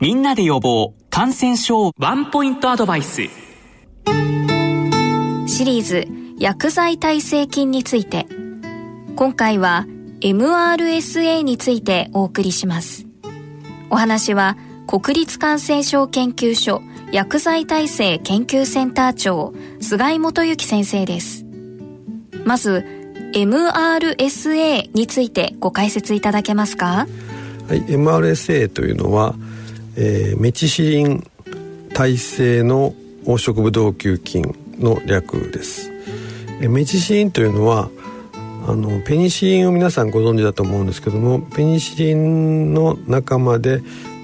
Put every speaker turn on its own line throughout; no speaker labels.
みんなで予防感染症。ワンポイントアドバイス。
シリーズ薬剤耐性菌について。今回は MRSA についてお送りします。お話は国立感染症研究所薬剤耐性研究センター長菅井元幸先生です。まず MRSA についてご解説いただけますか？
はい、MRSA というのは、えー、メチシリン耐性の黄色ブドウ球菌の略です、えメチシリンというのはあのペニシリンを皆さんご存知だと思うんですけどもペニシリンの仲間で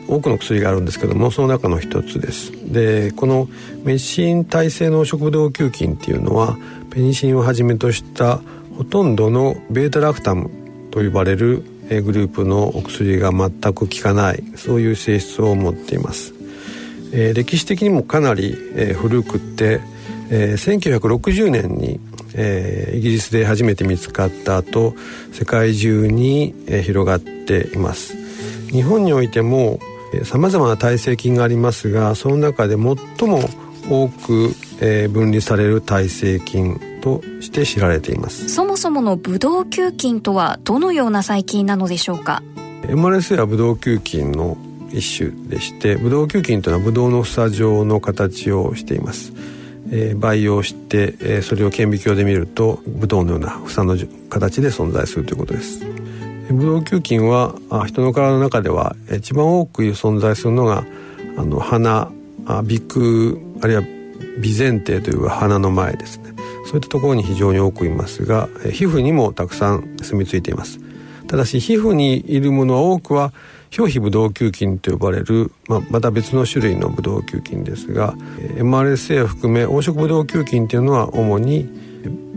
多くの薬があるんですけどもその中の一つです。でこのメチシリン耐性の食道球菌っていうのはペニシリンをはじめとしたほとんどのベータラクタムと呼ばれるグループのお薬が全く効かないそういう性質を持っています、えー、歴史的にもかなり、えー、古くって、えー、1960年に、えー、イギリスで初めて見つかった後世界中に、えー、広がっています。日本においてもさまざまな耐性菌がありますがその中で最も多く、えー、分離される耐性菌として知られています。
そもそものブドウ球菌とはどのような細菌なのでしょうか
？MRSA はブドウ球菌の一種でしてブドウ球菌というのはブドウの房状の形をしています、えー、培養して、えー、それを顕微鏡で見るとブドウのような房の形で存在するということです。ブドウ球菌は人の体の中では一番多く存在するのがあの鼻鼻腔あるいは鼻前庭という鼻の前ですねそういったところに非常に多くいますが皮膚にもたくさん住み着いています。ただし皮膚にいるものは多くは表皮ブドウ球菌と呼ばれる、まあ、また別の種類のブドウ球菌ですが MRSA を含め黄色ブドウ球菌というのは主に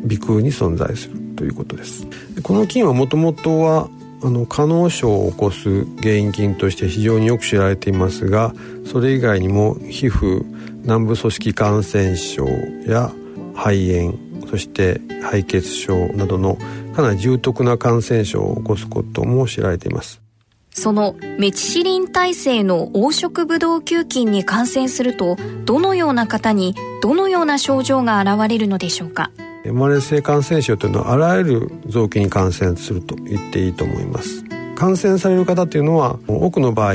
鼻腔に存在するということです。この菌はもともとはあの可能症を起こす原因菌として非常によく知られていますがそれ以外にも皮膚軟部組織感染症や肺炎そして肺血症などのかなり重篤な感染症を起こすことも知られています。
そのメチシリン耐性の黄色ブドウ球菌に感染するとどのような方にどのような症状が現れるのでしょうか？
生まれ性感染症というのはあらゆる臓器に感染すると言っていいと思います。感染される方というのは多くの場合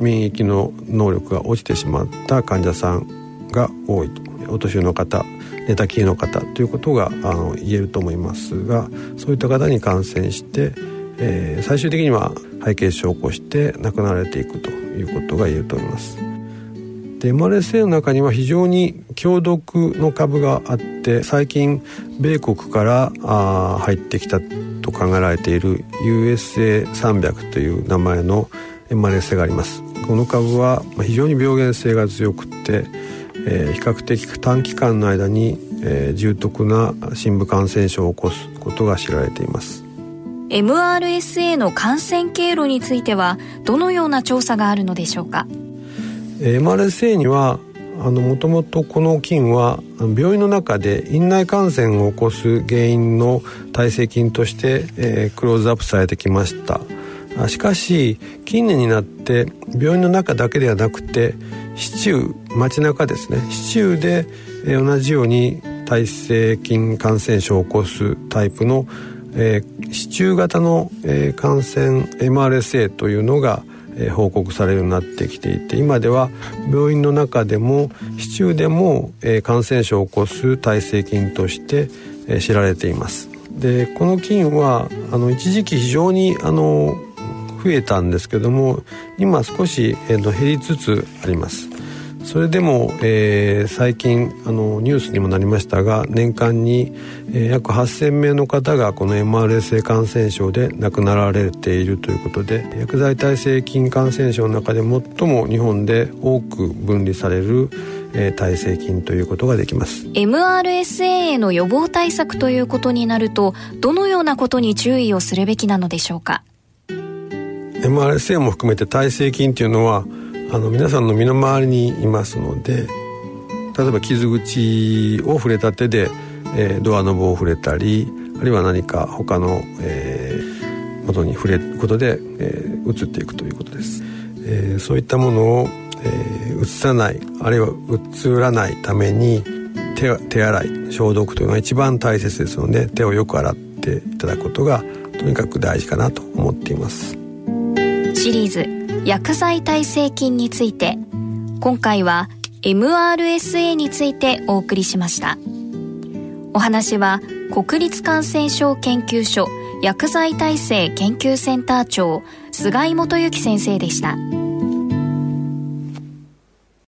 免疫の能力が落ちてしまった患者さんが多いと。お年寄りの方寝たきりの方ということがあの言えると思いますがそういった方に感染して、えー、最終的には肺血症を起こして亡くなられていくということが言えると思います。で MRSA の中には非常に強毒の株があって最近米国からあ入ってきたと考えられている USA300 という名前の MRSA がありますこの株は非常に病原性が強くてえー、比較的短期間の間に、えー、重篤な深部感染症を起こすことが知られています。
MRSA の感染経路についてはどのような調査があるのでしょうか
？MRSA にはあのもともとこの菌は病院の中で院内感染を起こす原因の耐性菌として、えー、クローズアップされてきましたしかし近年になって病院の中だけではなくて市中街中ですね。市中で、同じように耐性菌感染症を起こすタイプの、えー、市中型の、えー、感染 MRSA というのが、えー、報告されるようになってきていて今では病院の中でも市中でも、えー、感染症を起こす耐性菌として、えー、知られています。でこの菌はあの一時期非常にあの増えたんですけども今少し、えー、と減りつつあります。それでも、えー、最近あのニュースにもなりましたが年間に、えー、約8,000名の方がこの MRSA 感染症で亡くなられているということで薬剤耐性菌感染症の中で最も日本で多く分離されるえー、耐性菌ということができます。
MRSA への予防対策ということになるとどのようなことに注意をするべきなのでしょうか？
MRSA も含めて耐性菌というのはあの皆さんの身の回りにいますので例えば傷口を触れた手で、えー、ドアノブを触れたりあるいは何か他の、えー、ものに触れることで、えー、移っていくということです、えー、そういったものをえー、さないあるいはうつらないために手手洗い消毒というのが一番大切ですので手をよく洗っていただくことがとにかく大事かなと思っています。
シリーズ薬剤耐性菌について今回は MRSA についてお送りしましたお話は国立感染症研究所薬剤耐性研究センター長菅井元幸先生でした。